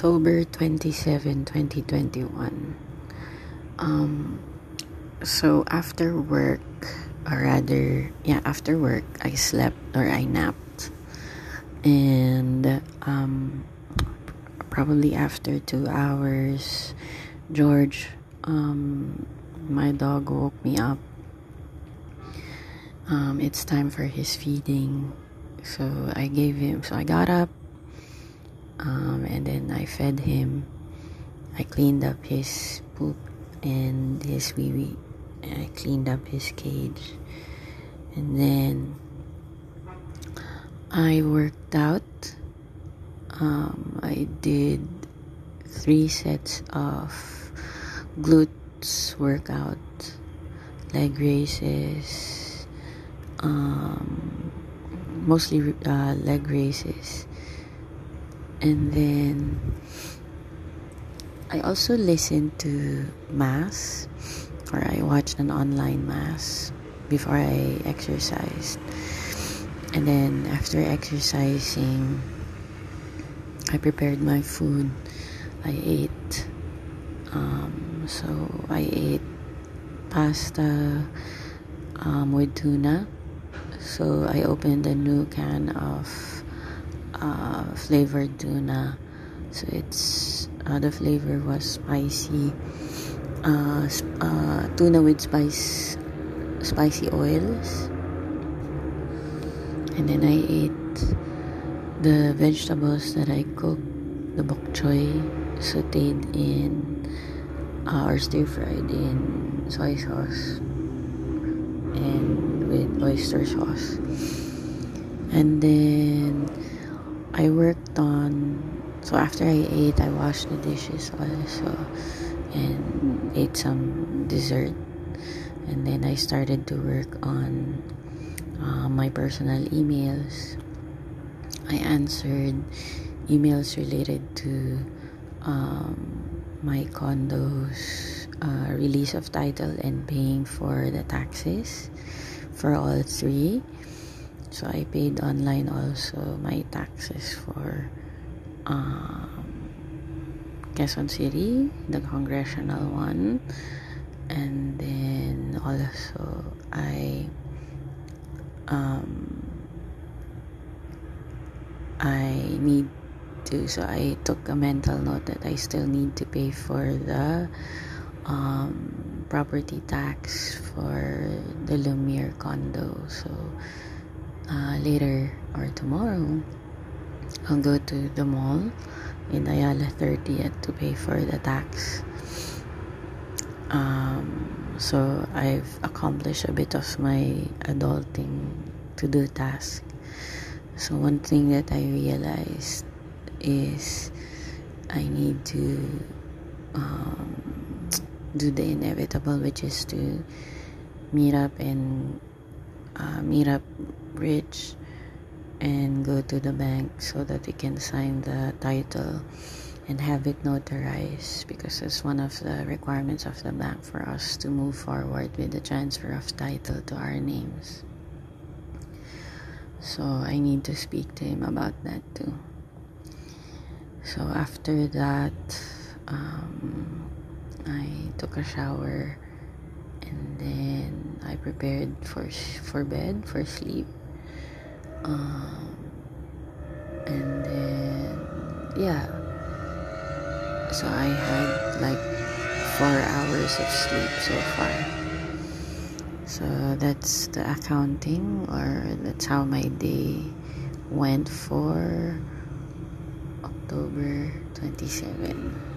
October 27, 2021. Um, so after work, or rather, yeah, after work, I slept or I napped. And um, probably after two hours, George, um, my dog, woke me up. Um, it's time for his feeding. So I gave him, so I got up um, and then I fed him. I cleaned up his poop and his wee wee. I cleaned up his cage. And then I worked out. Um, I did three sets of glutes workout, leg raises, um, mostly uh, leg raises and then I also listened to mass or I watched an online mass before I exercised. And then after exercising I prepared my food. I ate um, so I ate pasta um, with tuna. So I opened a new can of uh, flavored tuna. So it's uh, the flavor was spicy uh, uh, tuna with spice spicy oils. And then I ate the vegetables that I cooked the bok choy sauteed in uh, or stir fried in soy sauce and with oyster sauce. And then I worked on so after I ate I washed the dishes also and ate some dessert. And then I started to work on uh, my personal emails. I answered emails related to um, my condos uh, release of title and paying for the taxes for all three so I paid online also my taxes for um, Quezon City, the congressional one, and then also I um, I need to so I took a mental note that I still need to pay for the um, property tax for the Lumiere condo. So uh, later or tomorrow, I'll go to the mall in Ayala 30th to pay for the tax. Um, so I've accomplished a bit of my adulting to do task. So one thing that I realized is I need to um, do the inevitable, which is to meet up and uh, meet up Rich and go to the bank so that we can sign the title and have it notarized because it's one of the requirements of the bank for us to move forward with the transfer of title to our names. So I need to speak to him about that too. So after that, um, I took a shower and then I prepared for for bed for sleep. Um, and then yeah. So I had like four hours of sleep so far. So that's the accounting or that's how my day went for October 27